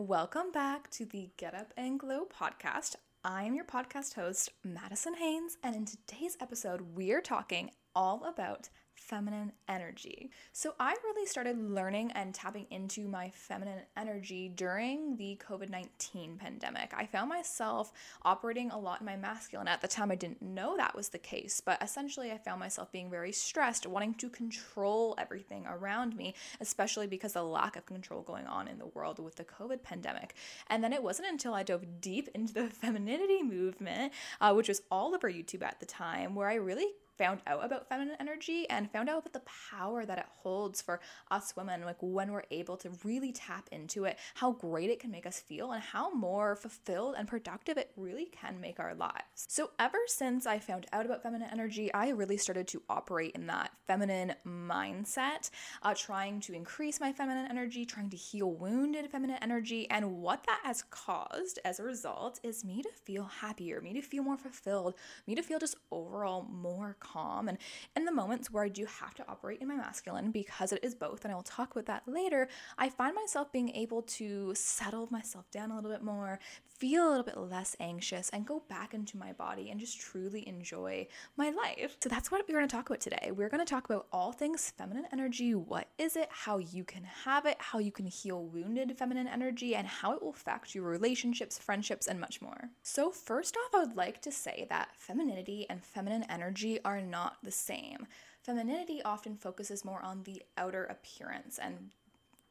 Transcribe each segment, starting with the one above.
Welcome back to the Get Up and Glow podcast. I am your podcast host, Madison Haynes, and in today's episode, we're talking all about feminine energy. So, I really started learning and tapping into my feminine energy during the COVID 19 pandemic. I found myself operating a lot in my masculine. At the time, I didn't know that was the case, but essentially, I found myself being very stressed, wanting to control everything around me, especially because the lack of control going on in the world with the COVID pandemic. And then it wasn't until I dove deep into the femininity movement, uh, which was all over YouTube at the time, where I really found out about feminine energy and found out about the power that it holds for us women like when we're able to really tap into it how great it can make us feel and how more fulfilled and productive it really can make our lives. So ever since i found out about feminine energy i really started to operate in that feminine mindset uh, trying to increase my feminine energy trying to heal wounded feminine energy and what that has caused as a result is me to feel happier me to feel more fulfilled me to feel just overall more calm. And in the moments where I do have to operate in my masculine, because it is both, and I will talk about that later, I find myself being able to settle myself down a little bit more, feel a little bit less anxious, and go back into my body and just truly enjoy my life. So that's what we're going to talk about today. We're going to talk about all things feminine energy. What is it? How you can have it, how you can heal wounded feminine energy, and how it will affect your relationships, friendships, and much more. So, first off, I would like to say that femininity and feminine energy are not the same. Femininity often focuses more on the outer appearance and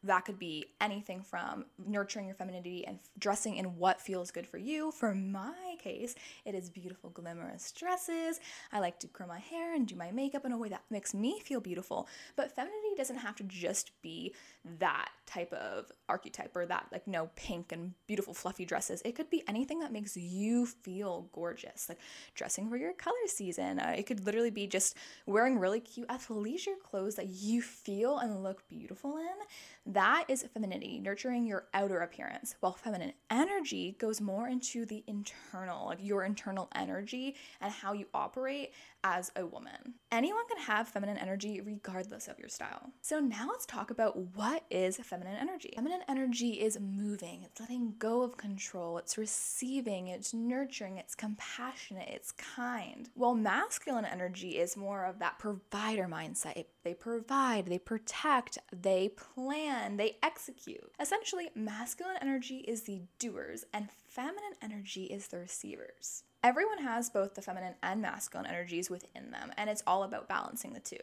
that could be anything from nurturing your femininity and dressing in what feels good for you. For my case, it is beautiful, glamorous dresses. I like to curl my hair and do my makeup in a way that makes me feel beautiful. But femininity doesn't have to just be that type of archetype or that, like, no pink and beautiful, fluffy dresses. It could be anything that makes you feel gorgeous, like dressing for your color season. Uh, it could literally be just wearing really cute athleisure clothes that you feel and look beautiful in that is femininity, nurturing your outer appearance, while feminine energy goes more into the internal, like your internal energy and how you operate as a woman. Anyone can have feminine energy regardless of your style. So now let's talk about what is feminine energy. Feminine energy is moving, it's letting go of control, it's receiving, it's nurturing, it's compassionate, it's kind. While masculine energy is more of that provider mindset. They provide, they protect, they plan, they execute. Essentially, masculine energy is the doers and feminine energy is the receivers. Everyone has both the feminine and masculine energies within them, and it's all about balancing the two.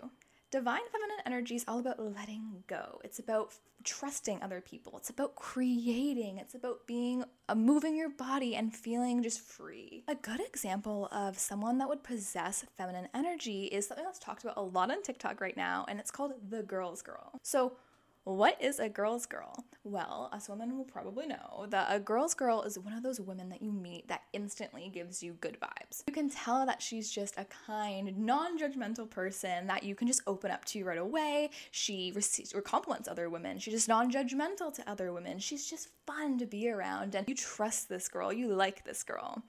Divine feminine energy is all about letting go. It's about trusting other people. It's about creating. It's about being uh, moving your body and feeling just free. A good example of someone that would possess feminine energy is something that's talked about a lot on TikTok right now, and it's called the girl's girl. So what is a girl's girl? Well, us women will probably know that a girl's girl is one of those women that you meet that instantly gives you good vibes. You can tell that she's just a kind, non judgmental person that you can just open up to right away. She receives or compliments other women. She's just non judgmental to other women. She's just fun to be around, and you trust this girl. You like this girl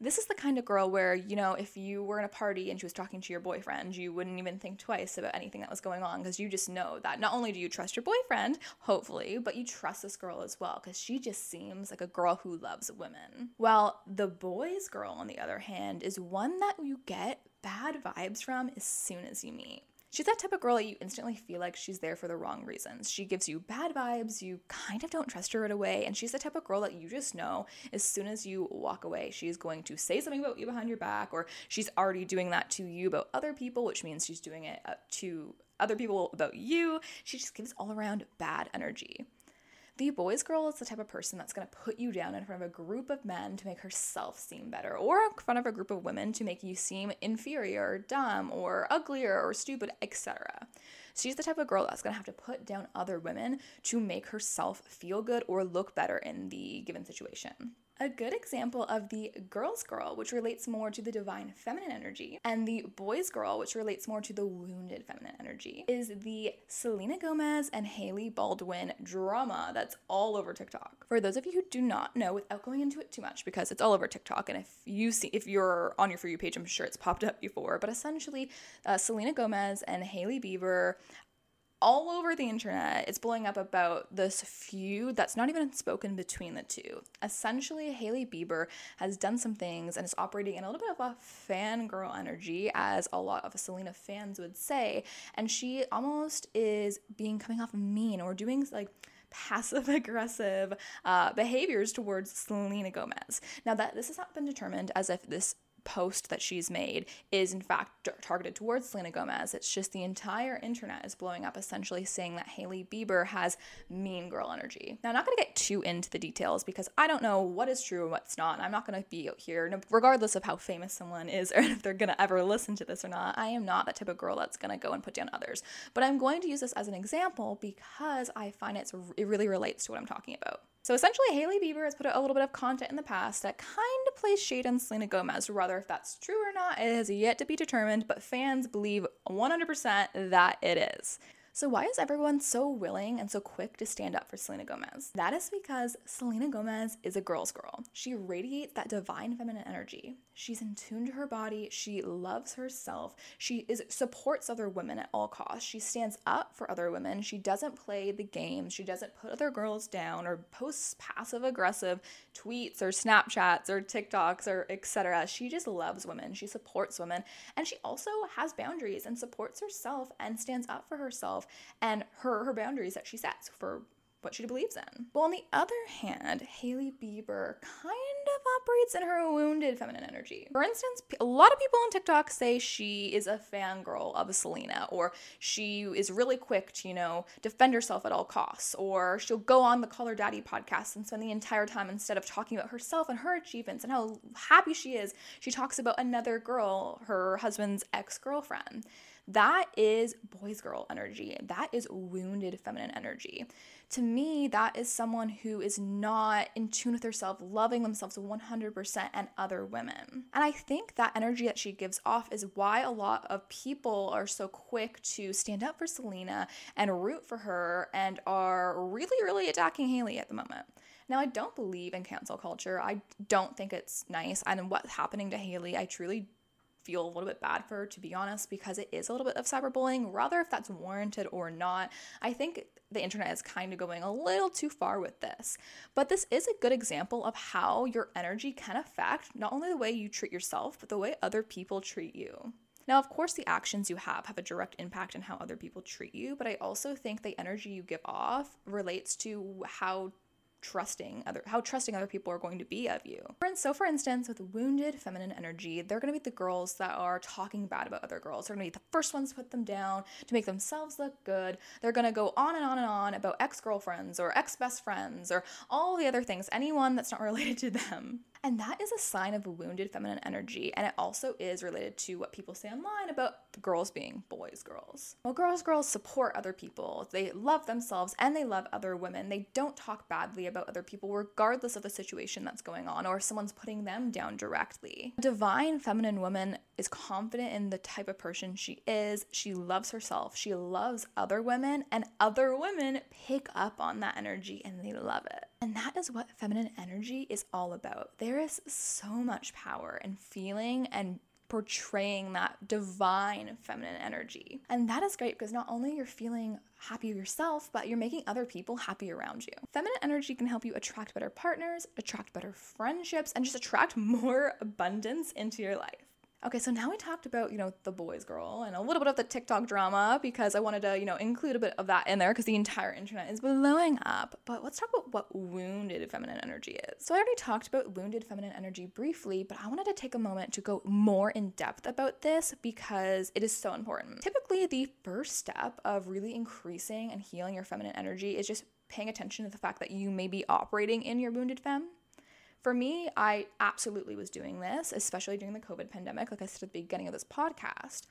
this is the kind of girl where, you know, if you were in a party and she was talking to your boyfriend, you wouldn't even think twice about anything that was going on because you just know that not only do you trust your boyfriend, hopefully, but you trust this girl as well because she just seems like a girl who loves women. Well, the boy's girl, on the other hand, is one that you get bad vibes from as soon as you meet. She's that type of girl that you instantly feel like she's there for the wrong reasons. She gives you bad vibes, you kind of don't trust her right away, and she's the type of girl that you just know as soon as you walk away, she's going to say something about you behind your back, or she's already doing that to you about other people, which means she's doing it uh, to other people about you. She just gives all around bad energy. The boys girl is the type of person that's going to put you down in front of a group of men to make herself seem better, or in front of a group of women to make you seem inferior, or dumb, or uglier, or stupid, etc. She's the type of girl that's going to have to put down other women to make herself feel good or look better in the given situation a good example of the girl's girl, which relates more to the divine feminine energy, and the boy's girl, which relates more to the wounded feminine energy, is the Selena Gomez and Hailey Baldwin drama that's all over TikTok. For those of you who do not know, without going into it too much, because it's all over TikTok, and if you see, if you're on your For You page, I'm sure it's popped up before, but essentially, uh, Selena Gomez and Hailey Bieber all over the internet. It's blowing up about this feud that's not even spoken between the two. Essentially, Hailey Bieber has done some things and is operating in a little bit of a fangirl energy, as a lot of Selena fans would say. And she almost is being coming off mean or doing like passive aggressive uh, behaviors towards Selena Gomez. Now that this has not been determined as if this post that she's made is in fact targeted towards Selena Gomez. It's just the entire internet is blowing up essentially saying that Hailey Bieber has mean girl energy. Now, I'm not going to get too into the details because I don't know what is true and what's not. I'm not going to be out here, regardless of how famous someone is or if they're going to ever listen to this or not. I am not that type of girl that's going to go and put down others. But I'm going to use this as an example because I find it's, it really relates to what I'm talking about. So essentially, Hailey Bieber has put out a little bit of content in the past that kind of plays shade on Selena Gomez. Rather, if that's true or not, it has yet to be determined, but fans believe 100% that it is. So, why is everyone so willing and so quick to stand up for Selena Gomez? That is because Selena Gomez is a girl's girl. She radiates that divine feminine energy. She's in tune to her body. She loves herself. She is supports other women at all costs. She stands up for other women. She doesn't play the games. She doesn't put other girls down or posts passive aggressive tweets or Snapchats or TikToks or etc. She just loves women. She supports women and she also has boundaries and supports herself and stands up for herself and her her boundaries that she sets for what she believes in. Well, on the other hand, Hailey Bieber kind of operates in her wounded feminine energy. For instance, a lot of people on TikTok say she is a fangirl of Selena, or she is really quick to, you know, defend herself at all costs, or she'll go on the Call Daddy podcast and spend the entire time, instead of talking about herself and her achievements and how happy she is, she talks about another girl, her husband's ex girlfriend. That is boys girl energy. That is wounded feminine energy. To me, that is someone who is not in tune with herself, loving themselves 100% and other women. And I think that energy that she gives off is why a lot of people are so quick to stand up for Selena and root for her and are really, really attacking Hailey at the moment. Now, I don't believe in cancel culture. I don't think it's nice. And what's happening to Hailey, I truly feel a little bit bad for, to be honest, because it is a little bit of cyberbullying. Rather, if that's warranted or not, I think the internet is kind of going a little too far with this. But this is a good example of how your energy can affect not only the way you treat yourself, but the way other people treat you. Now, of course, the actions you have have a direct impact on how other people treat you, but I also think the energy you give off relates to how trusting other how trusting other people are going to be of you. So for instance, with wounded feminine energy, they're going to be the girls that are talking bad about other girls. They're going to be the first ones to put them down to make themselves look good. They're going to go on and on and on about ex-girlfriends or ex-best friends or all the other things, anyone that's not related to them. And that is a sign of wounded feminine energy. And it also is related to what people say online about girls being boys' girls. Well, girls' girls support other people. They love themselves and they love other women. They don't talk badly about other people, regardless of the situation that's going on or if someone's putting them down directly. A divine feminine woman is confident in the type of person she is. She loves herself. She loves other women, and other women pick up on that energy and they love it. And that is what feminine energy is all about. There is so much power in feeling and portraying that divine feminine energy. And that is great because not only you're feeling happy yourself, but you're making other people happy around you. Feminine energy can help you attract better partners, attract better friendships, and just attract more abundance into your life. Okay, so now we talked about, you know, the boys girl and a little bit of the TikTok drama because I wanted to, you know, include a bit of that in there because the entire internet is blowing up. But let's talk about what wounded feminine energy is. So I already talked about wounded feminine energy briefly, but I wanted to take a moment to go more in depth about this because it is so important. Typically, the first step of really increasing and healing your feminine energy is just paying attention to the fact that you may be operating in your wounded femme for me, I absolutely was doing this, especially during the COVID pandemic, like I said at the beginning of this podcast.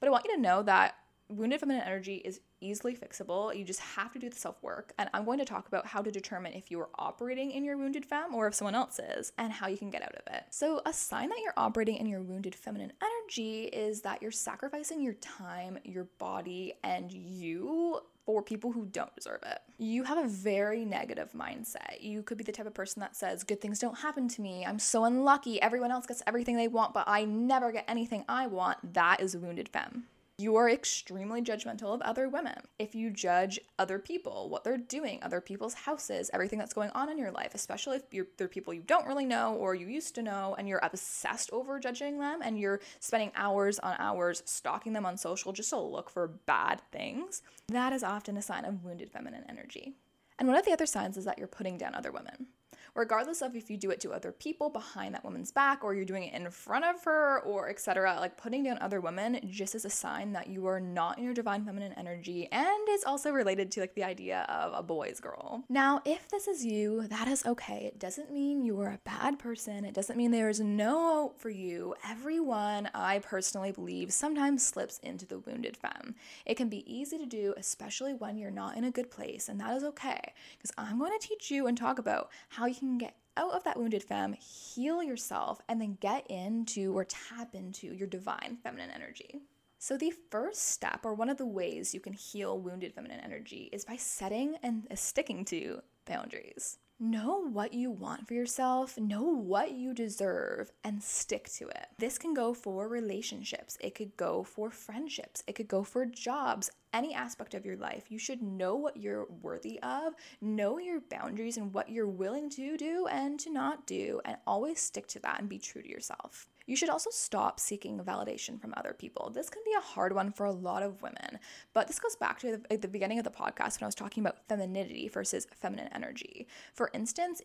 But I want you to know that wounded feminine energy is easily fixable. You just have to do the self work. And I'm going to talk about how to determine if you are operating in your wounded femme or if someone else is and how you can get out of it. So, a sign that you're operating in your wounded feminine energy is that you're sacrificing your time, your body, and you for people who don't deserve it. You have a very negative mindset. You could be the type of person that says, Good things don't happen to me. I'm so unlucky. Everyone else gets everything they want, but I never get anything I want. That is wounded femme. You are extremely judgmental of other women. If you judge other people, what they're doing, other people's houses, everything that's going on in your life, especially if you're, they're people you don't really know or you used to know and you're obsessed over judging them and you're spending hours on hours stalking them on social just to look for bad things, that is often a sign of wounded feminine energy. And one of the other signs is that you're putting down other women regardless of if you do it to other people behind that woman's back or you're doing it in front of her or etc. Like putting down other women just is a sign that you are not in your divine feminine energy and is also related to like the idea of a boy's girl. Now, if this is you, that is okay. It doesn't mean you are a bad person. It doesn't mean there is no hope for you. Everyone, I personally believe, sometimes slips into the wounded femme. It can be easy to do, especially when you're not in a good place, and that is okay. Because I'm going to teach you and talk about how you can can get out of that wounded femme, heal yourself, and then get into or tap into your divine feminine energy. So, the first step, or one of the ways you can heal wounded feminine energy, is by setting and uh, sticking to boundaries. Know what you want for yourself, know what you deserve, and stick to it. This can go for relationships, it could go for friendships, it could go for jobs, any aspect of your life. You should know what you're worthy of, know your boundaries and what you're willing to do and to not do, and always stick to that and be true to yourself. You should also stop seeking validation from other people. This can be a hard one for a lot of women, but this goes back to the, the beginning of the podcast when I was talking about femininity versus feminine energy. For instance,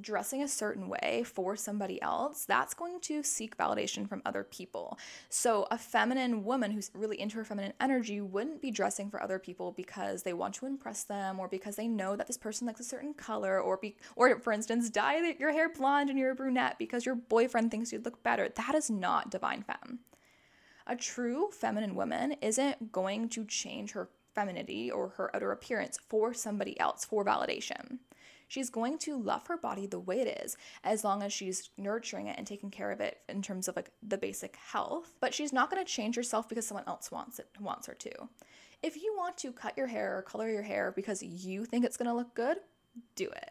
dressing a certain way for somebody else, that's going to seek validation from other people. So, a feminine woman who's really into her feminine energy wouldn't be dressing for other people because they want to impress them or because they know that this person likes a certain color or be or for instance, dye your hair blonde and you're a brunette because your boyfriend thinks you'd look better. That is not divine femme. A true feminine woman isn't going to change her femininity or her outer appearance for somebody else for validation she's going to love her body the way it is as long as she's nurturing it and taking care of it in terms of like the basic health but she's not going to change herself because someone else wants it wants her to if you want to cut your hair or color your hair because you think it's going to look good do it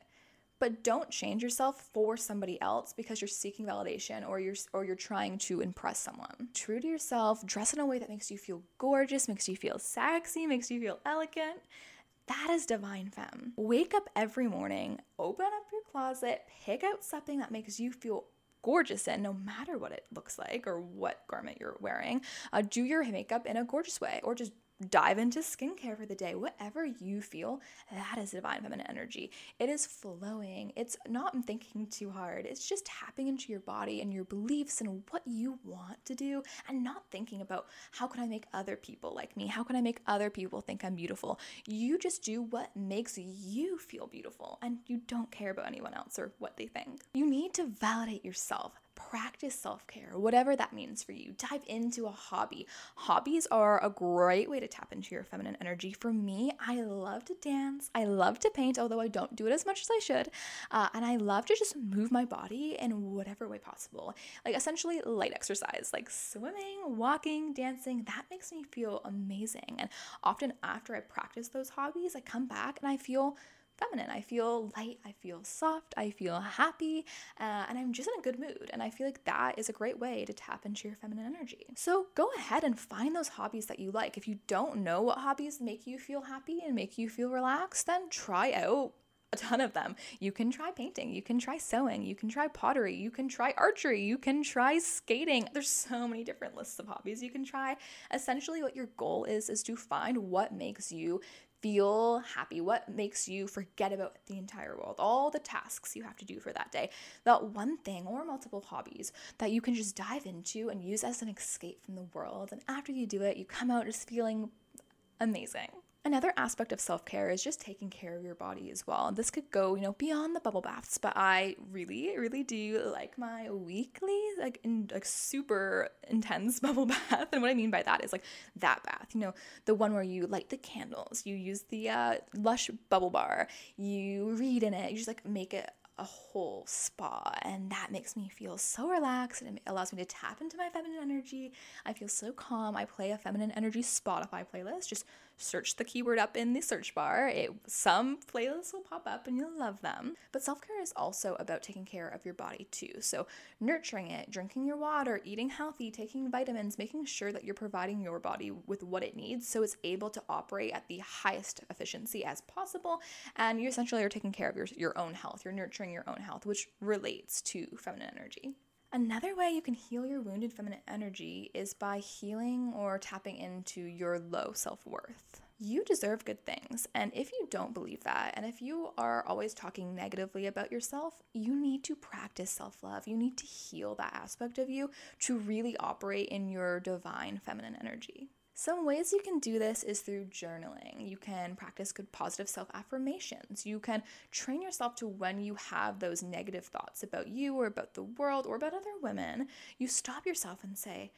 but don't change yourself for somebody else because you're seeking validation or you're or you're trying to impress someone. True to yourself, dress in a way that makes you feel gorgeous, makes you feel sexy, makes you feel elegant. That is divine femme. Wake up every morning, open up your closet, pick out something that makes you feel gorgeous in, no matter what it looks like or what garment you're wearing. Uh, do your makeup in a gorgeous way, or just dive into skincare for the day. Whatever you feel, that is divine feminine energy. It is flowing. It's not thinking too hard. It's just tapping into your body and your beliefs and what you want to do and not thinking about how can I make other people like me? How can I make other people think I'm beautiful? You just do what makes you feel beautiful and you don't care about anyone else or what they think. You need to validate yourself practice self care, whatever that means for you. Dive into a hobby. Hobbies are a great way to tap into your feminine energy. For me, I love to dance. I love to paint, although I don't do it as much as I should. Uh, and I love to just move my body in whatever way possible. Like essentially light exercise, like swimming, walking, dancing. That makes me feel amazing. And often after I practice those hobbies, I come back and I feel feminine. I feel light, I feel soft, I feel happy, uh, and I'm just in a good mood. And I feel like that is a great way to tap into your feminine energy. So go ahead and find those hobbies that you like. If you don't know what hobbies make you feel happy and make you feel relaxed, then try out a ton of them. You can try painting, you can try sewing, you can try pottery, you can try archery, you can try skating. There's so many different lists of hobbies you can try. Essentially what your goal is is to find what makes you feel happy? What makes you forget about the entire world? All the tasks you have to do for that day. That one thing or multiple hobbies that you can just dive into and use as an escape from the world. And after you do it, you come out just feeling amazing. Another aspect of self care is just taking care of your body as well. And this could go, you know, beyond the bubble baths, but I really, really do like my weekly, like, in, like super intense bubble bath. And what I mean by that is like that bath, you know, the one where you light the candles, you use the uh, Lush bubble bar, you read in it, you just like make it a whole spa and that makes me feel so relaxed and it allows me to tap into my feminine energy. I feel so calm. I play a feminine energy Spotify playlist just search the keyword up in the search bar. It, some playlists will pop up and you'll love them. But self care is also about taking care of your body too. So, nurturing it, drinking your water, eating healthy, taking vitamins, making sure that you're providing your body with what it needs so it's able to operate at the highest efficiency as possible. And you essentially are taking care of your, your own health. You're nurturing your own health, which relates to feminine energy. Another way you can heal your wounded feminine energy is by healing or tapping into your low self worth. You deserve good things, and if you don't believe that, and if you are always talking negatively about yourself, you need to practice self love. You need to heal that aspect of you to really operate in your divine feminine energy. Some ways you can do this is through journaling. You can practice good positive self affirmations. You can train yourself to when you have those negative thoughts about you or about the world or about other women, you stop yourself and say,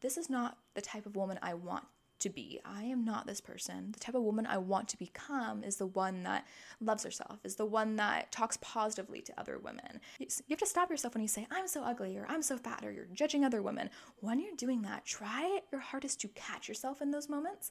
This is not the type of woman I want to be. I am not this person. The type of woman I want to become is the one that loves herself, is the one that talks positively to other women. You have to stop yourself when you say, I'm so ugly or I'm so fat or you're judging other women. When you're doing that, try your hardest to catch yourself in those moments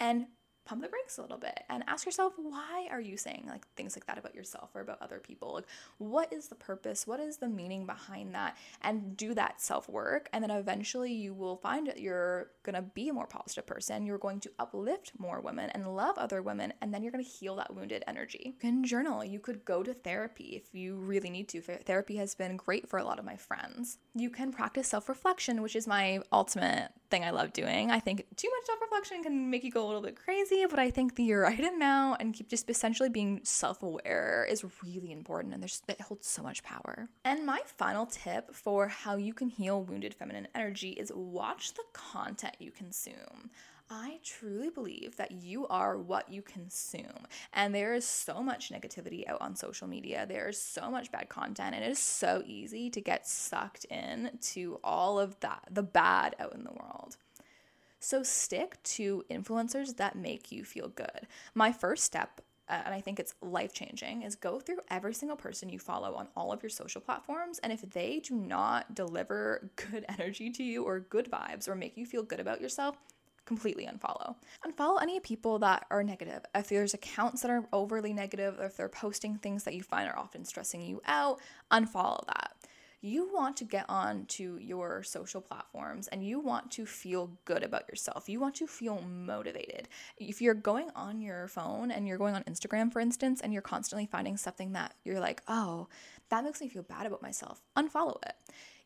and pump the brakes a little bit and ask yourself why are you saying like things like that about yourself or about other people? Like what is the purpose? What is the meaning behind that? And do that self work and then eventually you will find that you're going to be a more positive person. You're going to uplift more women and love other women and then you're going to heal that wounded energy. You can journal. You could go to therapy if you really need to. Therapy has been great for a lot of my friends. You can practice self reflection which is my ultimate thing I love doing. I think too much self reflection can make you go a little bit crazy, but I think the right amount and keep just essentially being self aware is really important and there's it holds so much power. And my final tip for how you can heal wounded feminine energy is watch the content you consume. I truly believe that you are what you consume. And there is so much negativity out on social media. There is so much bad content, and it is so easy to get sucked in to all of that, the bad out in the world. So stick to influencers that make you feel good. My first step uh, and I think it's life changing, is go through every single person you follow on all of your social platforms. And if they do not deliver good energy to you or good vibes or make you feel good about yourself, completely unfollow. Unfollow any people that are negative. If there's accounts that are overly negative, or if they're posting things that you find are often stressing you out, unfollow that. You want to get on to your social platforms and you want to feel good about yourself. You want to feel motivated. If you're going on your phone and you're going on Instagram, for instance, and you're constantly finding something that you're like, oh, that makes me feel bad about myself, unfollow it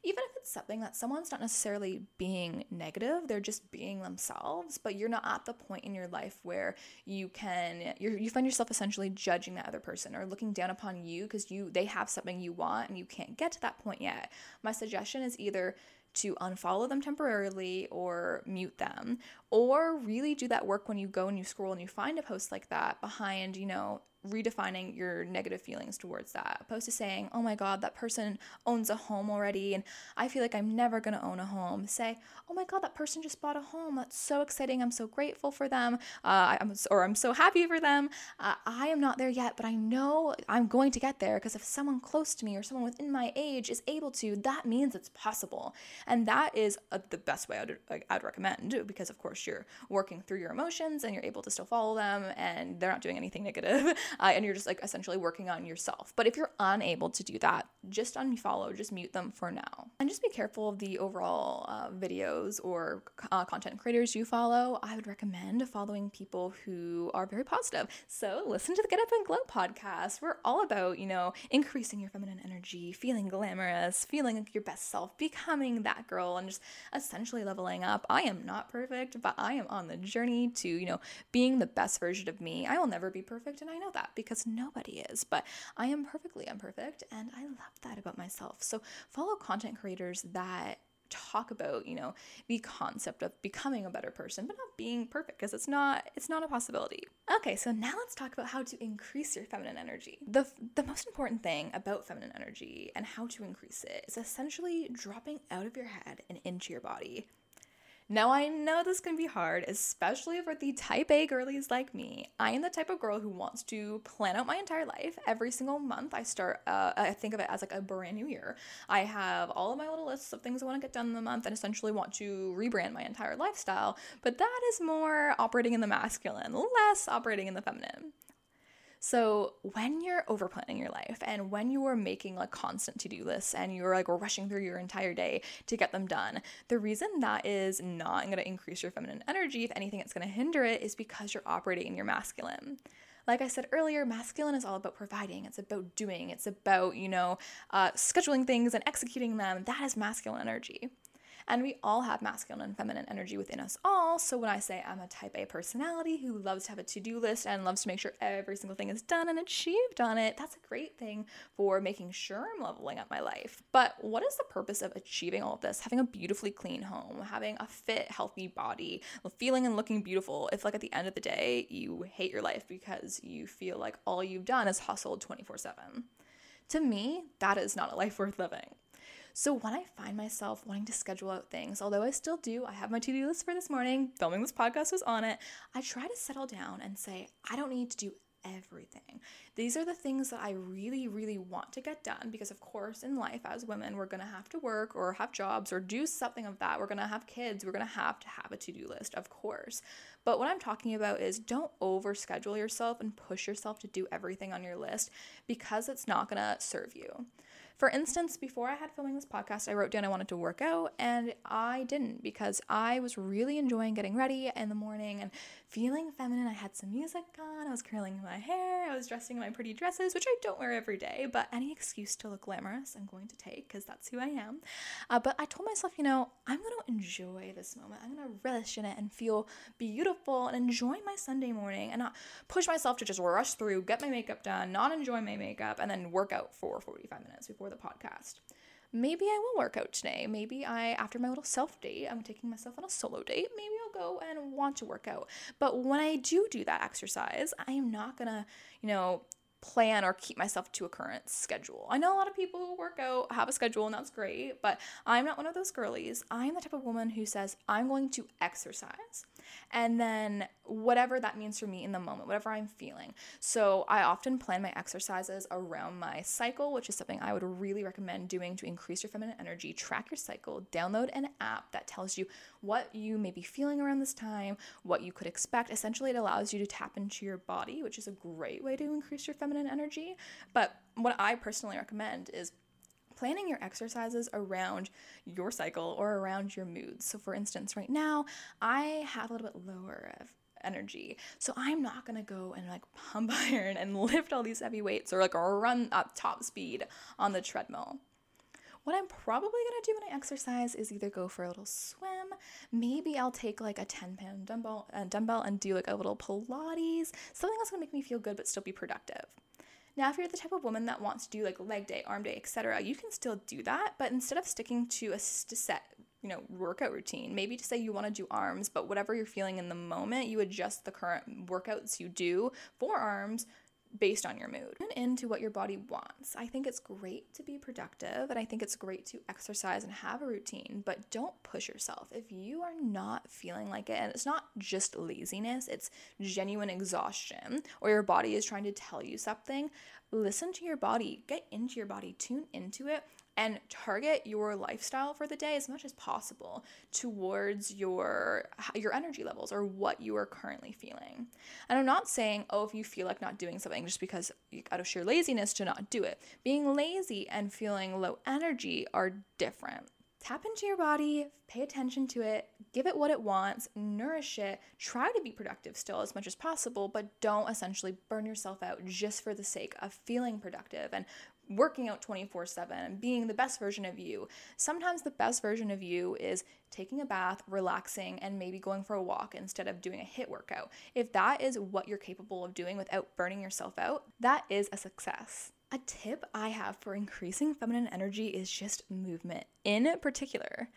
even if it's something that someone's not necessarily being negative, they're just being themselves, but you're not at the point in your life where you can you find yourself essentially judging that other person or looking down upon you because you they have something you want and you can't get to that point yet. My suggestion is either to unfollow them temporarily or mute them or really do that work when you go and you scroll and you find a post like that behind you know redefining your negative feelings towards that opposed to saying oh my god that person owns a home already and i feel like i'm never going to own a home. Say oh my god that person just bought a home. That's so exciting. I'm so grateful for them. Uh, I'm, or i'm so happy for them. Uh, i am not there yet but i know i'm going to get there because if someone close to me or someone within my age is able to that means it's possible. And that is uh, the best way I'd, I'd recommend because of course you're working through your emotions and you're able to still follow them and they're not doing anything negative uh, and you're just like essentially working on yourself. But if you're unable to do that, just unfollow, just mute them for now. And just be careful of the overall uh, videos or uh, content creators you follow. I would recommend following people who are very positive. So listen to the Get Up and Glow podcast. We're all about, you know, increasing your feminine energy, feeling glamorous, feeling like your best self, becoming that girl, and just essentially leveling up. I am not perfect, but I am on the journey to, you know, being the best version of me. I will never be perfect, and I know that that because nobody is, but I am perfectly imperfect and I love that about myself. So follow content creators that talk about you know the concept of becoming a better person but not being perfect because it's not it's not a possibility. Okay so now let's talk about how to increase your feminine energy. The the most important thing about feminine energy and how to increase it is essentially dropping out of your head and into your body Now, I know this can be hard, especially for the type A girlies like me. I am the type of girl who wants to plan out my entire life. Every single month, I start, uh, I think of it as like a brand new year. I have all of my little lists of things I want to get done in the month and essentially want to rebrand my entire lifestyle. But that is more operating in the masculine, less operating in the feminine. So, when you're over planning your life and when you are making like constant to do lists and you're like rushing through your entire day to get them done, the reason that is not going to increase your feminine energy, if anything, it's going to hinder it, is because you're operating in your masculine like I said earlier, masculine is all about providing. It's about doing. It's about, you know, uh, scheduling things and executing them. That is masculine energy. And we all have masculine and feminine energy within us all. So when I say I'm a type A personality who loves to have a to do list and loves to make sure every single thing is done and achieved on it, that's a great thing for making sure I'm leveling up my life. But what is the purpose of achieving all of this? Having a beautifully clean home, having a fit, healthy body, feeling and looking beautiful, if like at the end of the day you hate your life because you feel like all you've done is hustled 24 7. To me, that is not a life worth living. So when I find myself wanting to schedule out things, although I still do, I have my to do list for this morning, filming this podcast was on it, I try to settle down and say, I don't need to do everything. These are the things that I really, really want to get done because, of course, in life as women, we're going to have to work or have jobs or do something of that. We're going to have kids. We're going to have to have a to do list, of course. But what I'm talking about is don't over schedule yourself and push yourself to do everything on your list because it's not going to serve you. For instance, before I had filming this podcast, I wrote down I wanted to work out and I didn't because I was really enjoying getting ready in the morning and feeling feminine. I had some music on, I was curling my hair, I was dressing in my pretty dresses, which I don't wear every day, but any excuse to look glamorous I'm going to take because that's who I am. Uh, but I told myself, you know, I'm going to enjoy this moment. I'm going to relish in it and feel beautiful and enjoy my Sunday morning and not push myself to just rush through, get my makeup done, not enjoy my makeup, and then work out for 45 minutes before the podcast. Maybe I will work out today. Maybe I, after my little self date, I'm taking myself on a solo date. Maybe I'll go and want to work out. But when I do do that exercise, I am not gonna, you know, plan or keep myself to a current schedule. I know a lot of people who work out have a schedule and that's great, but I'm not one of those girlies. I'm the type of woman who says, I'm going to exercise and then whatever that means for me in the moment, whatever I'm feeling. So I often plan my exercises around my cycle, which is something I would really recommend doing to increase your feminine energy. Track your cycle, download an app that tells you what you may be feeling around this time, what you could expect. Essentially, it allows you to tap into your body, which is a great way to increase your feminine energy. But what I personally recommend is planning your exercises around your cycle or around your moods. So, for instance, right now, I have a little bit lower of energy. So I'm not gonna go and like pump iron and lift all these heavy weights or like run up top speed on the treadmill. What I'm probably gonna do when I exercise is either go for a little swim, maybe I'll take like a 10 pound dumbbell, uh, dumbbell and do like a little Pilates, something that's gonna make me feel good but still be productive. Now, if you're the type of woman that wants to do like leg day, arm day, etc., you can still do that, but instead of sticking to a set, you know, workout routine, maybe to say you want to do arms, but whatever you're feeling in the moment, you adjust the current workouts you do for arms based on your mood and into what your body wants. I think it's great to be productive and I think it's great to exercise and have a routine, but don't push yourself. If you are not feeling like it, and it's not just laziness, it's genuine exhaustion, or your body is trying to tell you something, listen to your body, get into your body, tune into it, and target your lifestyle for the day as much as possible towards your your energy levels or what you are currently feeling. And I'm not saying, oh, if you feel like not doing something just because out of sheer laziness to not do it. Being lazy and feeling low energy are different. Tap into your body, pay attention to it, give it what it wants, nourish it, try to be productive still as much as possible, but don't essentially burn yourself out just for the sake of feeling productive and working out 24 7 and being the best version of you. Sometimes the best version of you is taking a bath, relaxing, and maybe going for a walk instead of doing a HIIT workout. If that is what you're capable of doing without burning yourself out, that is a success. A tip I have for increasing feminine energy is just movement, in particular,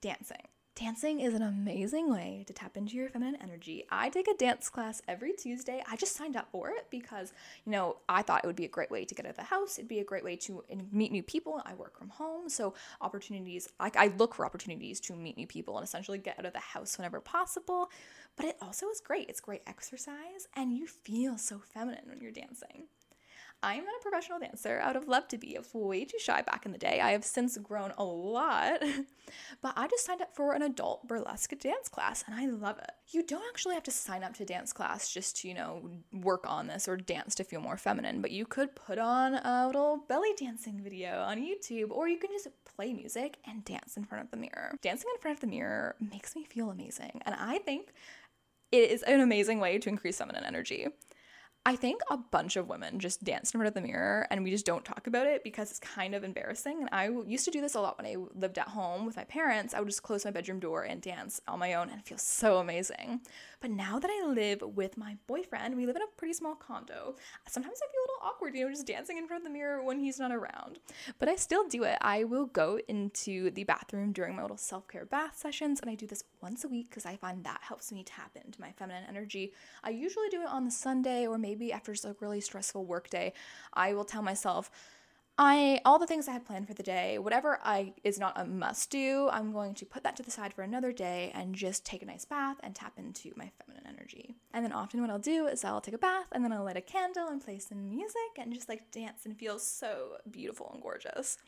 dancing. Dancing is an amazing way to tap into your feminine energy. I take a dance class every Tuesday. I just signed up for it because, you know, I thought it would be a great way to get out of the house. It'd be a great way to meet new people. I work from home, so opportunities, like I look for opportunities to meet new people and essentially get out of the house whenever possible. But it also is great. It's great exercise, and you feel so feminine when you're dancing. I'm not a professional dancer. I would have loved to be. I was way too shy back in the day. I have since grown a lot. but I just signed up for an adult burlesque dance class and I love it. You don't actually have to sign up to dance class just to, you know, work on this or dance to feel more feminine, but you could put on a little belly dancing video on YouTube or you can just play music and dance in front of the mirror. Dancing in front of the mirror makes me feel amazing and I think it is an amazing way to increase feminine energy. I think a bunch of women just dance in front of the mirror and we just don't talk about it because it's kind of embarrassing. And I used to do this a lot when I lived at home with my parents. I would just close my bedroom door and dance on my own and it feels so amazing. But now that I live with my boyfriend, we live in a pretty small condo. Sometimes I feel a little awkward, you know, just dancing in front of the mirror when he's not around. But I still do it. I will go into the bathroom during my little self care bath sessions, and I do this once a week because I find that helps me tap into my feminine energy. I usually do it on the Sunday or maybe after a really stressful work day. I will tell myself, I all the things I had planned for the day, whatever I is not a must do, I'm going to put that to the side for another day and just take a nice bath and tap into my feminine energy. And then often what I'll do is I'll take a bath and then I'll light a candle and play some music and just like dance and feel so beautiful and gorgeous.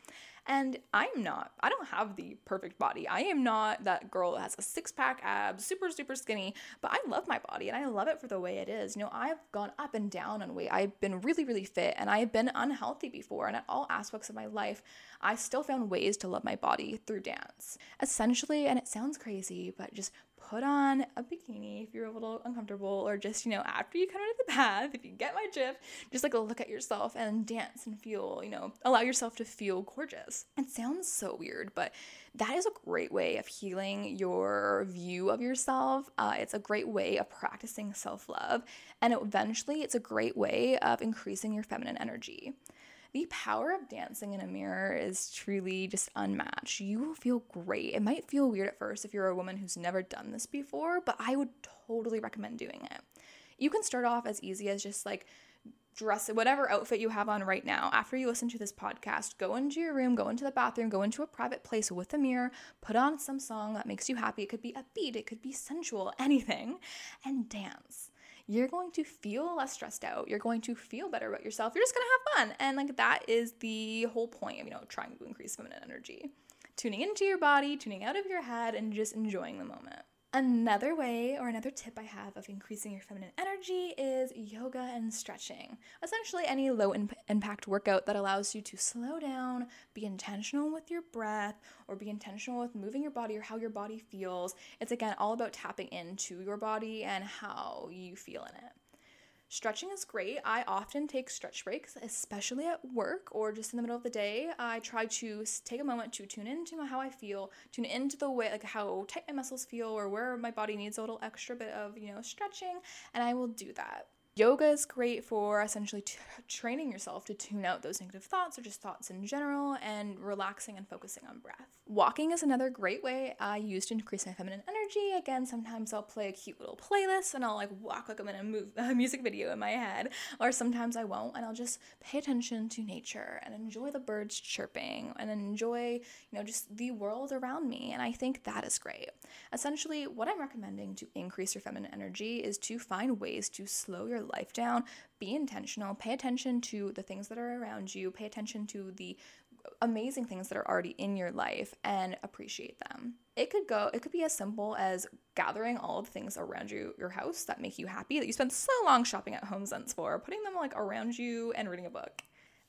And I'm not, I don't have the perfect body. I am not that girl that has a six pack abs, super, super skinny, but I love my body and I love it for the way it is. You know, I've gone up and down on weight. I've been really, really fit and I've been unhealthy before. And at all aspects of my life, I still found ways to love my body through dance. Essentially, and it sounds crazy, but just put on a bikini if you're a little uncomfortable, or just, you know, after you come out of the bath, if you get my drift, just like a look at yourself and dance and feel, you know, allow yourself to feel gorgeous. It sounds so weird, but that is a great way of healing your view of yourself. Uh, it's a great way of practicing self love, and eventually, it's a great way of increasing your feminine energy the power of dancing in a mirror is truly just unmatched. You will feel great. It might feel weird at first if you're a woman who's never done this before, but I would totally recommend doing it. You can start off as easy as just like dress whatever outfit you have on right now. After you listen to this podcast, go into your room, go into the bathroom, go into a private place with a mirror, put on some song that makes you happy. It could be upbeat, it could be sensual, anything, and dance you're going to feel less stressed out. You're going to feel better about yourself. You're just going to have fun. And like that is the whole point of, you know, trying to increase feminine energy. Tuning into your body, tuning out of your head, and just enjoying the moment. Another way or another tip I have of increasing your feminine energy is yoga and stretching. Essentially, any low impact workout that allows you to slow down, be intentional with your breath, or be intentional with moving your body or how your body feels. It's again all about tapping into your body and how you feel in it. Stretching is great. I often take stretch breaks, especially at work or just in the middle of the day. I try to take a moment to tune into how I feel, tune into the way, like how tight my muscles feel or where my body needs a little extra bit of, you know, stretching, and I will do that. Yoga is great for essentially t- training yourself to tune out those negative thoughts or just thoughts in general and relaxing and focusing on breath. Walking is another great way I use to increase my feminine energy. Again, sometimes I'll play a cute little playlist and I'll like walk like I'm in a, move, a music video in my head, or sometimes I won't and I'll just pay attention to nature and enjoy the birds chirping and enjoy, you know, just the world around me. And I think that is great. Essentially, what I'm recommending to increase your feminine energy is to find ways to slow your life down, be intentional, pay attention to the things that are around you, pay attention to the amazing things that are already in your life and appreciate them. It could go it could be as simple as gathering all the things around you your house that make you happy that you spent so long shopping at Home HomeSense for, putting them like around you and reading a book.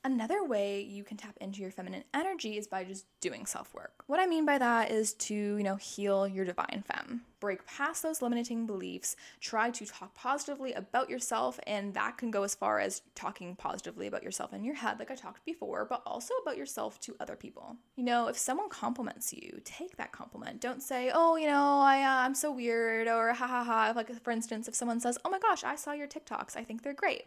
Another way you can tap into your feminine energy is by just doing self work. What I mean by that is to, you know, heal your divine femme. Break past those limiting beliefs, try to talk positively about yourself, and that can go as far as talking positively about yourself in your head, like I talked before, but also about yourself to other people. You know, if someone compliments you, take that compliment. Don't say, oh, you know, I, uh, I'm so weird, or ha ha ha. Like, for instance, if someone says, oh my gosh, I saw your TikToks, I think they're great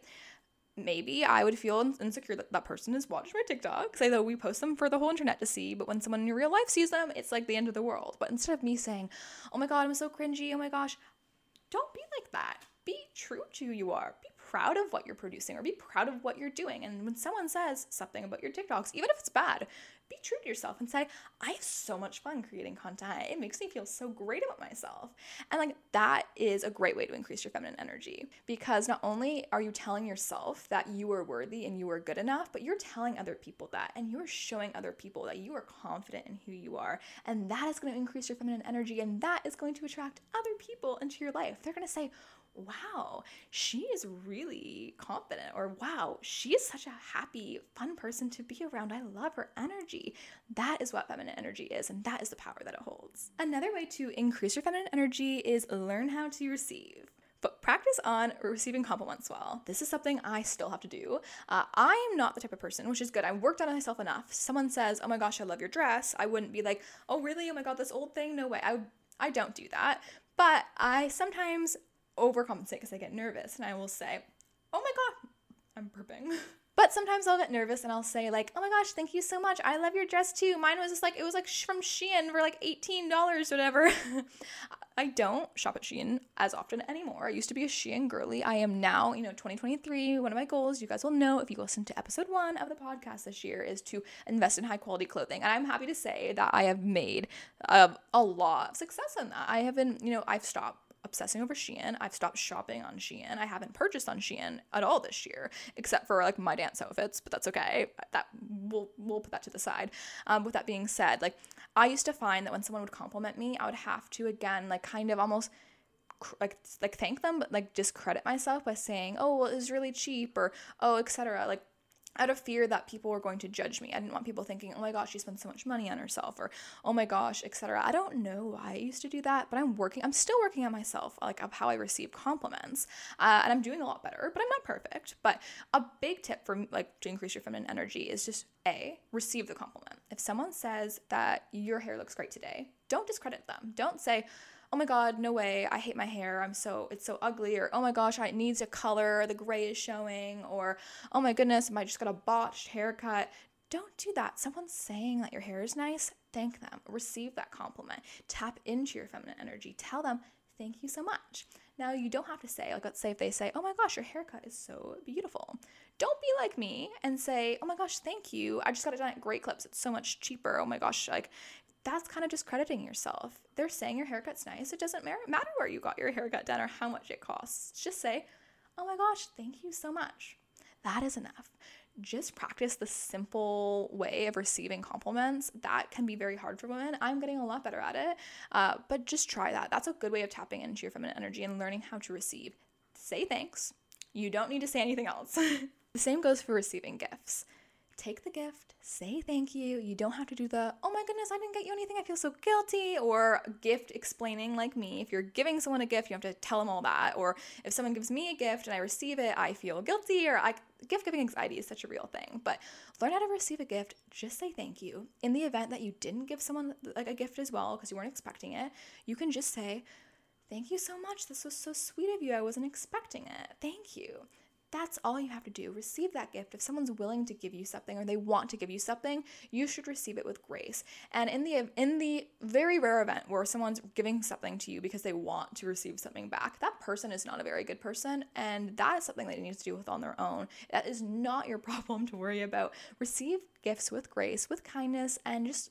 maybe I would feel insecure that that person has watched my TikToks. I know we post them for the whole internet to see, but when someone in your real life sees them, it's like the end of the world. But instead of me saying, oh my God, I'm so cringy, oh my gosh, don't be like that. Be true to who you are. Be proud of what you're producing or be proud of what you're doing. And when someone says something about your TikToks, even if it's bad, be true to yourself and say, I have so much fun creating content. It makes me feel so great about myself. And like that is a great way to increase your feminine energy because not only are you telling yourself that you are worthy and you are good enough, but you're telling other people that and you're showing other people that you are confident in who you are. And that is going to increase your feminine energy and that is going to attract other people into your life. They're going to say, wow, she is really confident, or wow, she is such a happy, fun person to be around. I love her energy. That is what feminine energy is, and that is the power that it holds. Another way to increase your feminine energy is learn how to receive. But practice on receiving compliments well. This is something I still have to do. Uh, I am not the type of person, which is good. I worked on myself enough. Someone says, "Oh my gosh, I love your dress." I wouldn't be like, "Oh really? Oh my god, this old thing? No way." I I don't do that. But I sometimes overcompensate because I get nervous and I will say, oh my God, I'm burping. But sometimes I'll get nervous and I'll say like, "Oh my gosh, thank you so much. I love your dress too. Mine was just like it was like from Shein for like $18 whatever." I don't shop at Shein as often anymore. I used to be a Shein girly. I am now, you know, 2023. One of my goals, you guys will know if you listen to episode 1 of the podcast this year is to invest in high quality clothing. And I'm happy to say that I have made uh, a lot of success in that. I have been, you know, I've stopped obsessing over Shein. I've stopped shopping on Shein. I haven't purchased on Shein at all this year, except for like my dance outfits, but that's okay. That we'll we'll put that to the side. Um, with that being said, like I used to find that when someone would compliment me, I would have to again like kind of almost like like thank them but like discredit myself by saying oh well it was really cheap or oh etc like out of fear that people were going to judge me. I didn't want people thinking, "Oh my gosh, she spent so much money on herself," or "Oh my gosh," etc. I don't know why I used to do that, but I'm working. I'm still working on myself, like of how I receive compliments, uh, and I'm doing a lot better. But I'm not perfect. But a big tip for like to increase your feminine energy is just a receive the compliment. If someone says that your hair looks great today, don't discredit them. Don't say oh my god, no way, I hate my hair, I'm so, it's so ugly, or oh my gosh, it needs a color, the gray is showing, or oh my goodness, I just got a botched haircut. Don't do that. Someone's saying that your hair is nice, thank them, receive that compliment, tap into your feminine energy, tell them, thank you so much. Now, you don't have to say, like, let's say if they say, oh my gosh, your haircut is so beautiful. Don't be like me and say, oh my gosh, thank you. I just got it done at Great Clips. It's so much cheaper. Oh my gosh, like, that's kind of discrediting yourself. They're saying your haircut's nice. It doesn't matter where you got your haircut done or how much it costs. Just say, oh my gosh, thank you so much. That is enough. Just practice the simple way of receiving compliments. That can be very hard for women. I'm getting a lot better at it, uh, but just try that. That's a good way of tapping into your feminine energy and learning how to receive. Say thanks. You don't need to say anything else. the same goes for receiving gifts take the gift, say thank you. You don't have to do the, oh my goodness, I didn't get you anything, I feel so guilty, or gift explaining like me. If you're giving someone a gift, you have to tell them all that. Or if someone gives me a gift and I receive it, I feel guilty, or I, gift giving anxiety is such a real thing. But learn how to receive a gift, just say thank you. In the event that you didn't give someone like a gift as well, because you weren't expecting it, you can just say, Thank you so much. This was so sweet of you. I wasn't expecting it. Thank you. That's all you have to do. Receive that gift. If someone's willing to give you something or they want to give you something, you should receive it with grace. And in the in the very rare event where someone's giving something to you because they want to receive something back, that person is not a very good person and that is something they need to deal with on their own. That is not your problem to worry about. Receive gifts with grace, with kindness and just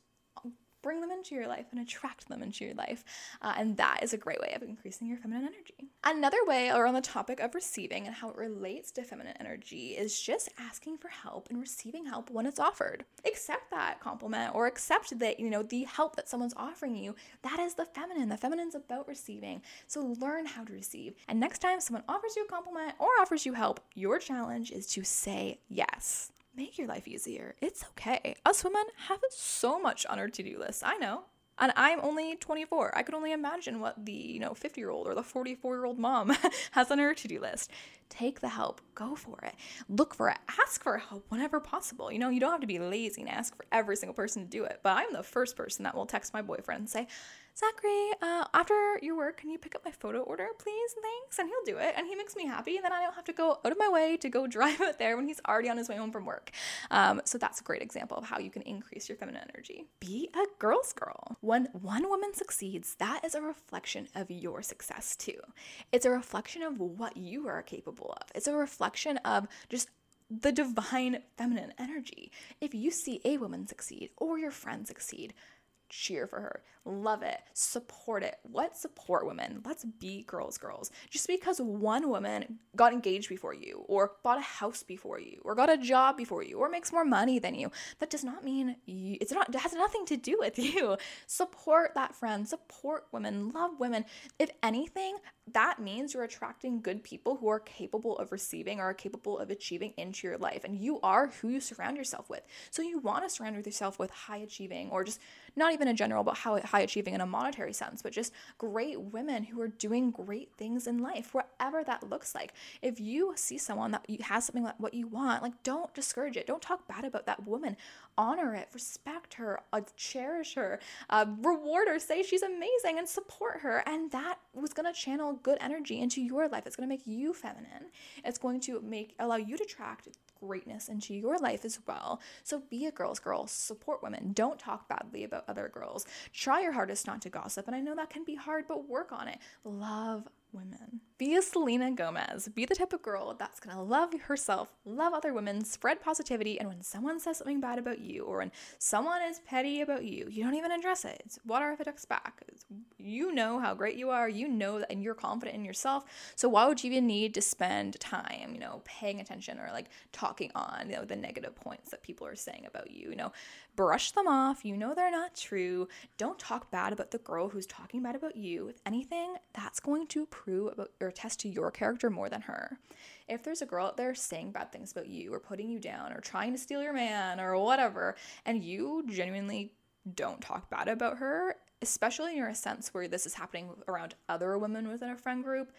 bring them into your life and attract them into your life. Uh, and that is a great way of increasing your feminine energy. Another way around the topic of receiving and how it relates to feminine energy is just asking for help and receiving help when it's offered. Accept that compliment or accept that, you know, the help that someone's offering you. That is the feminine. The feminine's about receiving. So learn how to receive. And next time someone offers you a compliment or offers you help, your challenge is to say yes make your life easier. It's okay. Us women have so much on our to-do list. I know. And I'm only 24. I could only imagine what the, you know, 50-year-old or the 44-year-old mom has on her to-do list. Take the help. Go for it. Look for it. Ask for help whenever possible. You know, you don't have to be lazy and ask for every single person to do it. But I'm the first person that will text my boyfriend and say, Zachary, uh, after your work, can you pick up my photo order, please? Thanks. And he'll do it. And he makes me happy. And then I don't have to go out of my way to go drive out there when he's already on his way home from work. Um, so that's a great example of how you can increase your feminine energy. Be a girl's girl. When one woman succeeds, that is a reflection of your success too. It's a reflection of what you are capable of. It's a reflection of just the divine feminine energy. If you see a woman succeed or your friend succeed, cheer for her. Love it. Support it. Let's support women. Let's be girls, girls. Just because one woman got engaged before you, or bought a house before you, or got a job before you, or makes more money than you, that does not mean you, it's not, it has nothing to do with you. Support that friend. Support women. Love women. If anything, that means you're attracting good people who are capable of receiving or are capable of achieving into your life. And you are who you surround yourself with. So you want to surround yourself with high achieving or just not even in general, but how high achieving in a monetary sense, but just great women who are doing great things in life, whatever that looks like. If you see someone that has something like what you want, like don't discourage it. Don't talk bad about that woman. Honor it, respect her, uh, cherish her, uh, reward her, say she's amazing, and support her. And that was gonna channel good energy into your life. It's gonna make you feminine. It's going to make allow you to attract greatness into your life as well. So be a girl's girl, support women, don't talk badly about other girls. Try your hardest not to gossip, and I know that can be hard, but work on it. Love women. Be a Selena Gomez. Be the type of girl that's gonna love herself, love other women, spread positivity, and when someone says something bad about you or when someone is petty about you, you don't even address it. It's water off a duck's back. It's, you know how great you are, you know that, and you're confident in yourself. So why would you even need to spend time, you know, paying attention or like talking on, you know, the negative points that people are saying about you? You know, brush them off. You know they're not true. Don't talk bad about the girl who's talking bad about you. If anything, that's going to prove about or attest to your character more than her. If there's a girl out there saying bad things about you or putting you down or trying to steal your man or whatever, and you genuinely don't talk bad about her, especially in your sense where this is happening around other women within a friend group,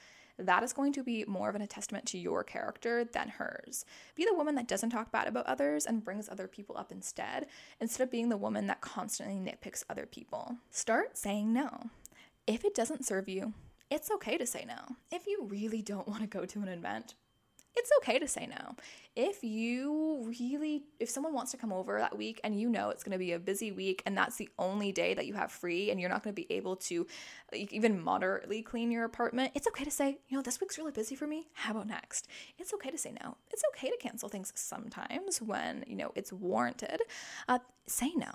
that is going to be more of an testament to your character than hers. Be the woman that doesn't talk bad about others and brings other people up instead, instead of being the woman that constantly nitpicks other people. Start saying no. If it doesn't serve you, it's okay to say no. If you really don't want to go to an event, it's okay to say no. If you really, if someone wants to come over that week and you know it's going to be a busy week and that's the only day that you have free and you're not going to be able to even moderately clean your apartment, it's okay to say, you know, this week's really busy for me. How about next? It's okay to say no. It's okay to cancel things sometimes when, you know, it's warranted. Uh, say no.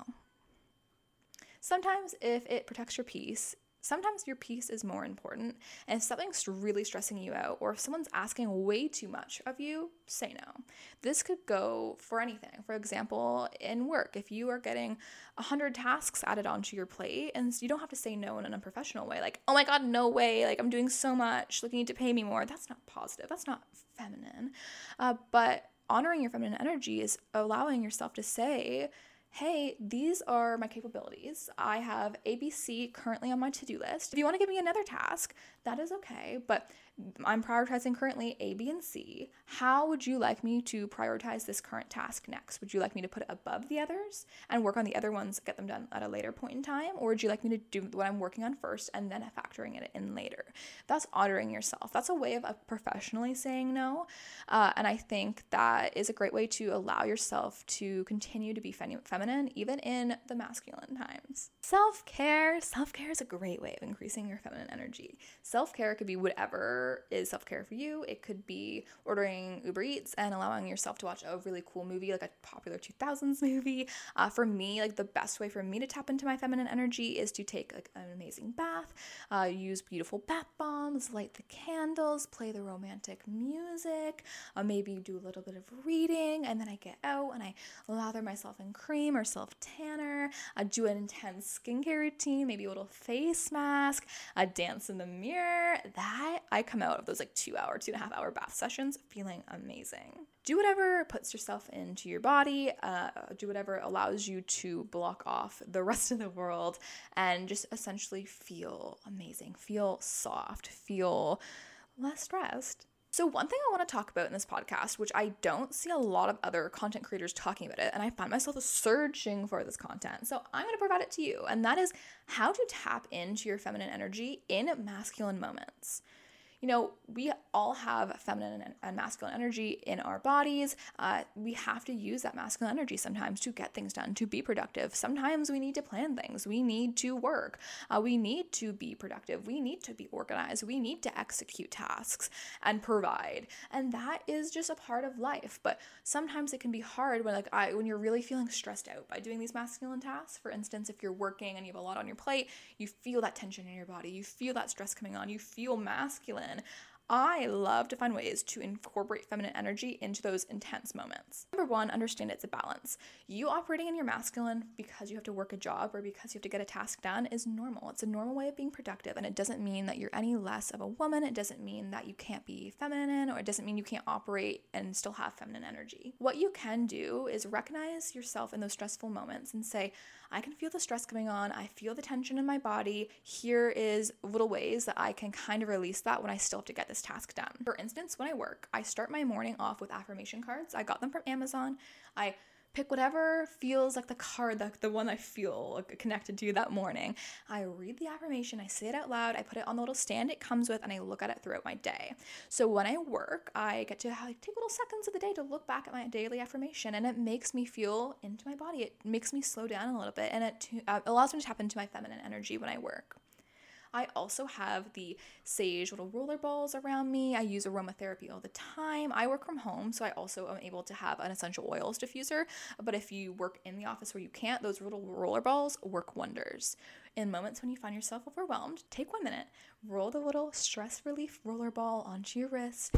Sometimes, if it protects your peace, Sometimes your peace is more important, and if something's really stressing you out, or if someone's asking way too much of you, say no. This could go for anything. For example, in work, if you are getting 100 tasks added onto your plate, and you don't have to say no in an unprofessional way, like, oh my God, no way, like, I'm doing so much, like, you need to pay me more. That's not positive, that's not feminine. Uh, but honoring your feminine energy is allowing yourself to say, hey, these are my capabilities. I have ABC currently on my to do list. If you want to give me another task, that is okay. But I'm prioritizing currently A, B, and C. How would you like me to prioritize this current task next? Would you like me to put it above the others and work on the other ones, get them done at a later point in time? Or would you like me to do what I'm working on first and then factoring it in later? That's honoring yourself. That's a way of professionally saying no. Uh, and I think that is a great way to allow yourself to continue to be fem- feminine even in the masculine times. Self care. Self care is a great way of increasing your feminine energy. Self care could be whatever is self care for you. It could be ordering Uber Eats and allowing yourself to watch a really cool movie, like a popular 2000s movie. Uh, for me, like the best way for me to tap into my feminine energy is to take like an amazing bath, uh, use beautiful bath bombs, light the candles, play the romantic music, uh, maybe do a little bit of reading, and then I get out and I lather myself in cream or self tanner, I do an intense skincare routine, maybe a little face mask, a dance in the mirror. That I come out of those like two hour, two and a half hour bath sessions feeling amazing. Do whatever puts yourself into your body, uh, do whatever allows you to block off the rest of the world and just essentially feel amazing, feel soft, feel less stressed. So, one thing I want to talk about in this podcast, which I don't see a lot of other content creators talking about it, and I find myself searching for this content. So, I'm going to provide it to you, and that is how to tap into your feminine energy in masculine moments you know, we all have feminine and masculine energy in our bodies. Uh, we have to use that masculine energy sometimes to get things done, to be productive. Sometimes we need to plan things. We need to work. Uh, we need to be productive. We need to be organized. We need to execute tasks and provide. And that is just a part of life. But sometimes it can be hard when, like, I when you're really feeling stressed out by doing these masculine tasks. For instance, if you're working and you have a lot on your plate, you feel that tension in your body. You feel that stress coming on. You feel masculine I love to find ways to incorporate feminine energy into those intense moments. Number one, understand it's a balance. You operating in your masculine because you have to work a job or because you have to get a task done is normal. It's a normal way of being productive, and it doesn't mean that you're any less of a woman. It doesn't mean that you can't be feminine, or it doesn't mean you can't operate and still have feminine energy. What you can do is recognize yourself in those stressful moments and say, I can feel the stress coming on. I feel the tension in my body. Here is little ways that I can kind of release that when I still have to get this task done. For instance, when I work, I start my morning off with affirmation cards. I got them from Amazon. I pick whatever feels like the card that the one I feel connected to that morning. I read the affirmation, I say it out loud, I put it on the little stand it comes with, and I look at it throughout my day. So when I work, I get to like, take little seconds of the day to look back at my daily affirmation, and it makes me feel into my body. It makes me slow down a little bit, and it uh, allows me to tap into my feminine energy when I work. I also have the sage little roller balls around me. I use aromatherapy all the time. I work from home, so I also am able to have an essential oils diffuser. But if you work in the office where you can't, those little roller balls work wonders. In moments when you find yourself overwhelmed, take one minute, roll the little stress relief roller ball onto your wrist,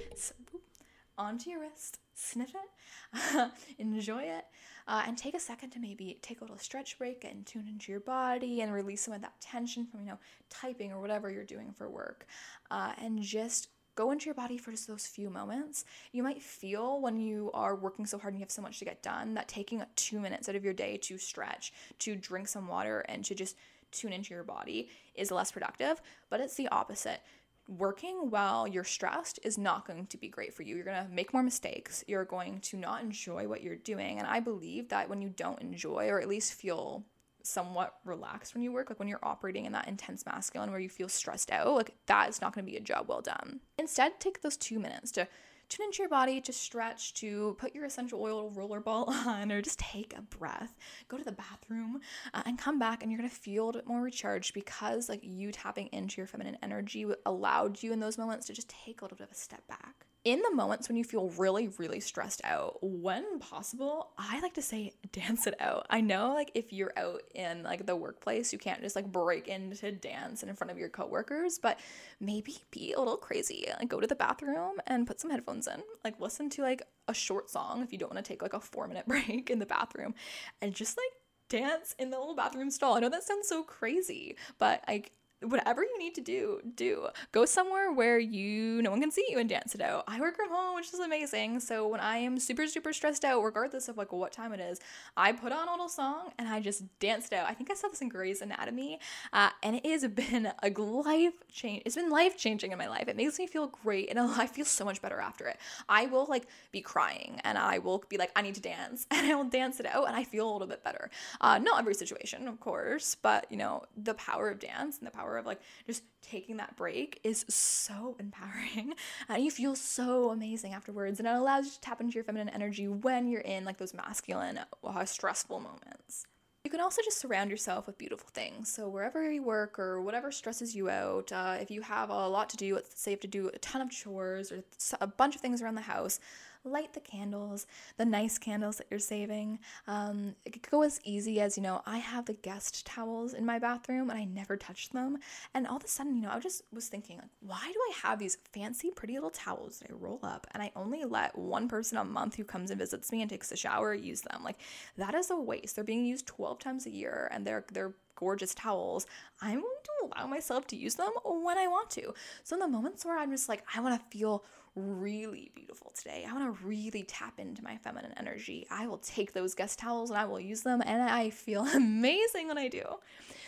onto your wrist, sniff it, enjoy it, uh, and take a second to maybe take a little stretch break and tune into your body and release some of that tension from, you know, typing or whatever you're doing for work. Uh, and just go into your body for just those few moments. You might feel when you are working so hard and you have so much to get done that taking two minutes out of your day to stretch, to drink some water, and to just tune into your body is less productive, but it's the opposite working while you're stressed is not going to be great for you. You're going to make more mistakes. You're going to not enjoy what you're doing. And I believe that when you don't enjoy or at least feel somewhat relaxed when you work, like when you're operating in that intense masculine where you feel stressed out, like that is not going to be a job well done. Instead, take those two minutes to tune into your body, to stretch, to put your essential oil roller ball on, or just take a breath, go to the bathroom, uh, and come back, and you're gonna feel a little bit more recharged because like you tapping into your feminine energy allowed you in those moments to just take a little bit of a step back in the moments when you feel really, really stressed out, when possible, I like to say dance it out. I know, like, if you're out in like the workplace, you can't just like break into dance in front of your coworkers, but maybe be a little crazy. Like, go to the bathroom and put some headphones in. Like, listen to like a short song if you don't want to take like a four minute break in the bathroom and just like dance in the little bathroom stall. I know that sounds so crazy, but like whatever you need to do, do. Go somewhere where you no one can see you and dance it out. I work from home, which is amazing. So when I am super super stressed out, regardless of like what time it is, I put on a little song and I just dance it out. I think I saw this in Grey's Anatomy, uh, and it has been a life change. It's been life changing in my life. It makes me feel great, and I feel so much better after it. I will like be crying, and I will be like, I need to dance, and I will dance it out, and I feel a little bit better. Uh, not every situation, of course, but you know the power of dance and the power power of like just taking that break is so empowering and you feel so amazing afterwards and it allows you to tap into your feminine energy when you're in like those masculine uh, stressful moments you can also just surround yourself with beautiful things. So, wherever you work or whatever stresses you out, uh, if you have a lot to do, let's say you have to do a ton of chores or a bunch of things around the house, light the candles, the nice candles that you're saving. Um, it could go as easy as, you know, I have the guest towels in my bathroom and I never touch them. And all of a sudden, you know, I just was thinking, like, why do I have these fancy, pretty little towels that I roll up and I only let one person a month who comes and visits me and takes a shower use them? Like, that is a waste. They're being used 12 times a year and they're, they're, gorgeous towels, I'm going to allow myself to use them when I want to. So in the moments where I'm just like, I want to feel really beautiful today. I want to really tap into my feminine energy. I will take those guest towels and I will use them, and I feel amazing when I do.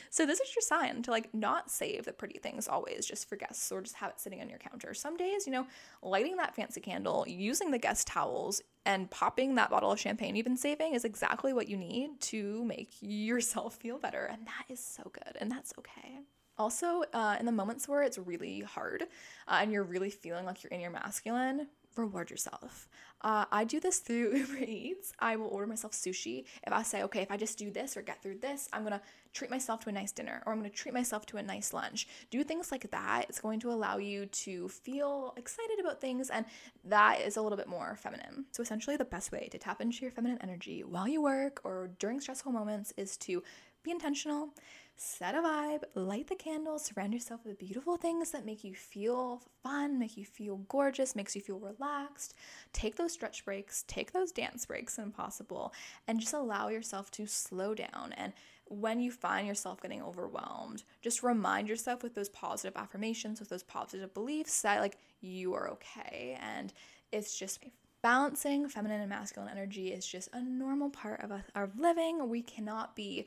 So this is your sign to like not save the pretty things always just for guests or just have it sitting on your counter. Some days, you know, lighting that fancy candle, using the guest towels, and popping that bottle of champagne you've been saving is exactly what you need to make yourself feel better. And that is so good. And that's okay. Also, uh, in the moments where it's really hard uh, and you're really feeling like you're in your masculine, reward yourself. Uh, I do this through Uber Eats. I will order myself sushi. If I say, okay, if I just do this or get through this, I'm gonna treat myself to a nice dinner or I'm gonna treat myself to a nice lunch. Do things like that. It's going to allow you to feel excited about things, and that is a little bit more feminine. So, essentially, the best way to tap into your feminine energy while you work or during stressful moments is to be intentional set a vibe, light the candles, surround yourself with beautiful things that make you feel fun, make you feel gorgeous, makes you feel relaxed. Take those stretch breaks, take those dance breaks when possible, and just allow yourself to slow down. And when you find yourself getting overwhelmed, just remind yourself with those positive affirmations, with those positive beliefs that like you are okay and it's just balancing feminine and masculine energy is just a normal part of us our living. We cannot be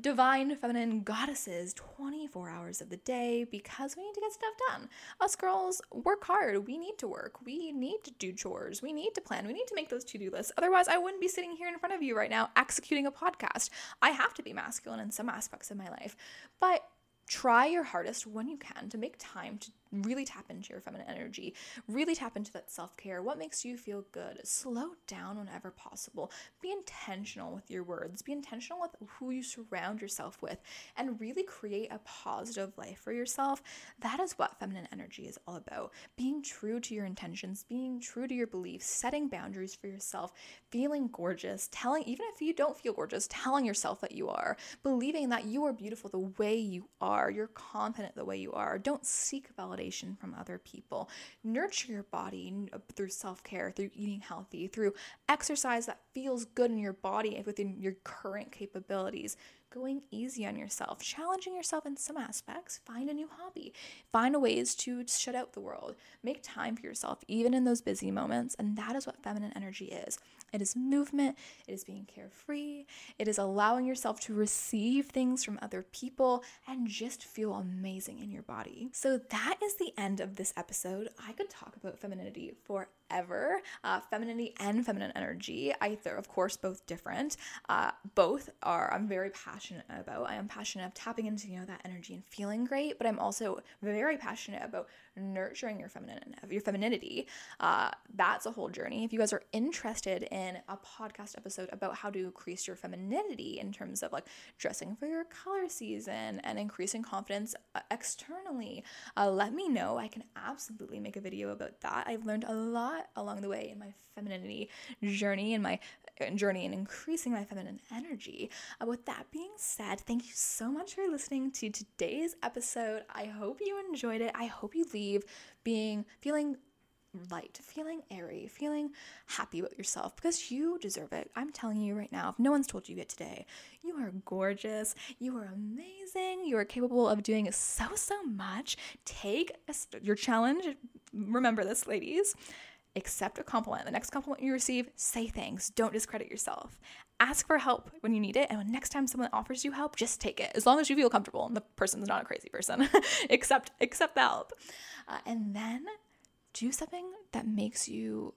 divine feminine goddesses 24 hours of the day because we need to get stuff done. Us girls work hard. We need to work. We need to do chores. We need to plan. We need to make those to do lists. Otherwise, I wouldn't be sitting here in front of you right now executing a podcast. I have to be masculine in some aspects of my life. But try your hardest when you can to make time to really tap into your feminine energy, really tap into that self care. What makes you feel good? Slow down whenever possible. Be intentional with your words, be intentional with who you surround yourself with, and really create a positive life for yourself. That is what feminine energy is all about. Being true to your intentions, being true to your beliefs, setting boundaries for yourself, feeling gorgeous, telling, even if you don't feel gorgeous, telling yourself that you are, believing that you are beautiful the way you are, you're confident the way you are. Don't seek validation validation from other people. Nurture your body through self care, through eating healthy, through exercise that feels good in your body within your current capabilities going easy on yourself, challenging yourself in some aspects, find a new hobby, find ways to shut out the world, make time for yourself, even in those busy moments. And that is what feminine energy is it is movement, it is being carefree, it is allowing yourself to receive things from other people and just feel amazing in your body. So, that is the end of this episode. I could talk about femininity for ever. Uh, femininity and feminine energy, I of course both different. Uh, both are I'm very passionate about. I am passionate of tapping into you know that energy and feeling great, but I'm also very passionate about nurturing your feminine your femininity. Uh, that's a whole journey. If you guys are interested in a podcast episode about how to increase your femininity in terms of like dressing for your color season and increasing confidence uh, externally, uh, let me know. I can absolutely make a video about that. I've learned a lot along the way in my femininity journey and my uh, journey in increasing my feminine energy. Uh, with that being said, thank you so much for listening to today's episode. I hope you enjoyed it. I hope you leave being feeling light, feeling airy, feeling happy about yourself because you deserve it. I'm telling you right now, if no one's told you yet today, you are gorgeous, you are amazing, you are capable of doing so, so much. Take a, your challenge. Remember this, ladies. Accept a compliment. The next compliment you receive, say thanks. Don't discredit yourself. Ask for help when you need it. And when next time someone offers you help, just take it. As long as you feel comfortable and the person's not a crazy person. accept accept the help. Uh, and then do something that makes you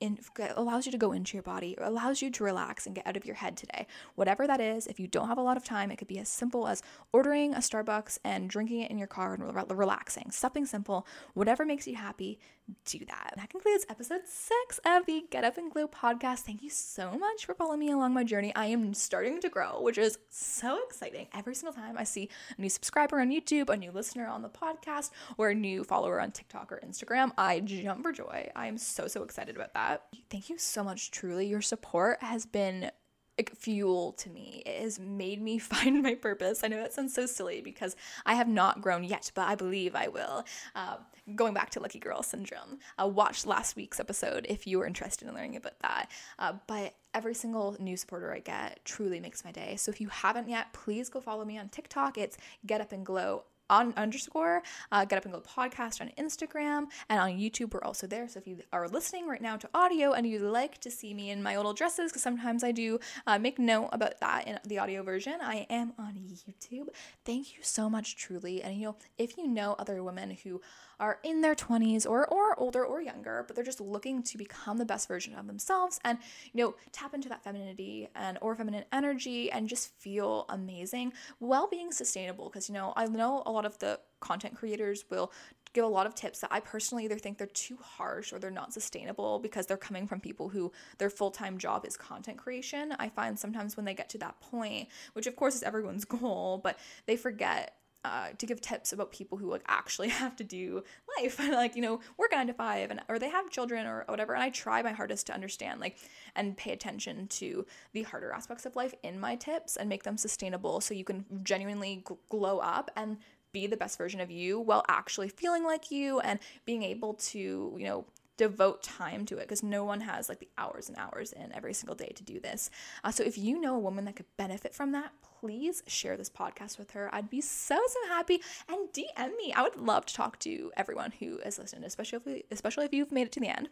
in, allows you to go into your body, allows you to relax and get out of your head today. Whatever that is, if you don't have a lot of time, it could be as simple as ordering a Starbucks and drinking it in your car and re- relaxing. Something simple, whatever makes you happy, do that. That concludes episode six of the Get Up and Glow podcast. Thank you so much for following me along my journey. I am starting to grow, which is so exciting. Every single time I see a new subscriber on YouTube, a new listener on the podcast, or a new follower on TikTok or Instagram, I jump for joy. I am so, so excited about that. Thank you so much, truly. Your support has been like fuel to me. It has made me find my purpose. I know that sounds so silly because I have not grown yet, but I believe I will. Uh, going back to Lucky Girl Syndrome, uh, watch last week's episode if you were interested in learning about that. Uh, but every single new supporter I get truly makes my day. So if you haven't yet, please go follow me on TikTok. It's Get Up and Glow on underscore uh, Get Up and go podcast on Instagram and on YouTube. We're also there. So if you are listening right now to audio and you'd like to see me in my little dresses, because sometimes I do uh, make note about that in the audio version, I am on YouTube. Thank you so much, truly. And you know, if you know other women who are in their 20s or or older or younger, but they're just looking to become the best version of themselves and you know tap into that femininity and or feminine energy and just feel amazing while being sustainable because you know I know a lot of the content creators will give a lot of tips that I personally either think they're too harsh or they're not sustainable because they're coming from people who their full-time job is content creation. I find sometimes when they get to that point, which of course is everyone's goal, but they forget uh, to give tips about people who like actually have to do life like you know work nine to five and or they have children or whatever and i try my hardest to understand like and pay attention to the harder aspects of life in my tips and make them sustainable so you can genuinely glow up and be the best version of you while actually feeling like you and being able to you know devote time to it because no one has like the hours and hours in every single day to do this. Uh, so if you know a woman that could benefit from that, please share this podcast with her. I'd be so so happy and DM me. I would love to talk to everyone who is listening, especially if, especially if you've made it to the end.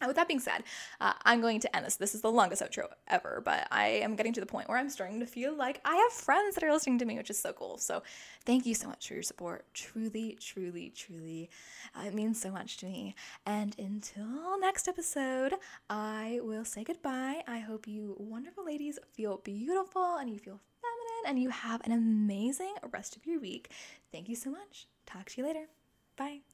And with that being said, uh, I'm going to end this. This is the longest outro ever, but I am getting to the point where I'm starting to feel like I have friends that are listening to me, which is so cool. So thank you so much for your support. Truly, truly, truly. Uh, it means so much to me. And until next episode, I will say goodbye. I hope you wonderful ladies feel beautiful and you feel feminine and you have an amazing rest of your week. Thank you so much. Talk to you later. Bye.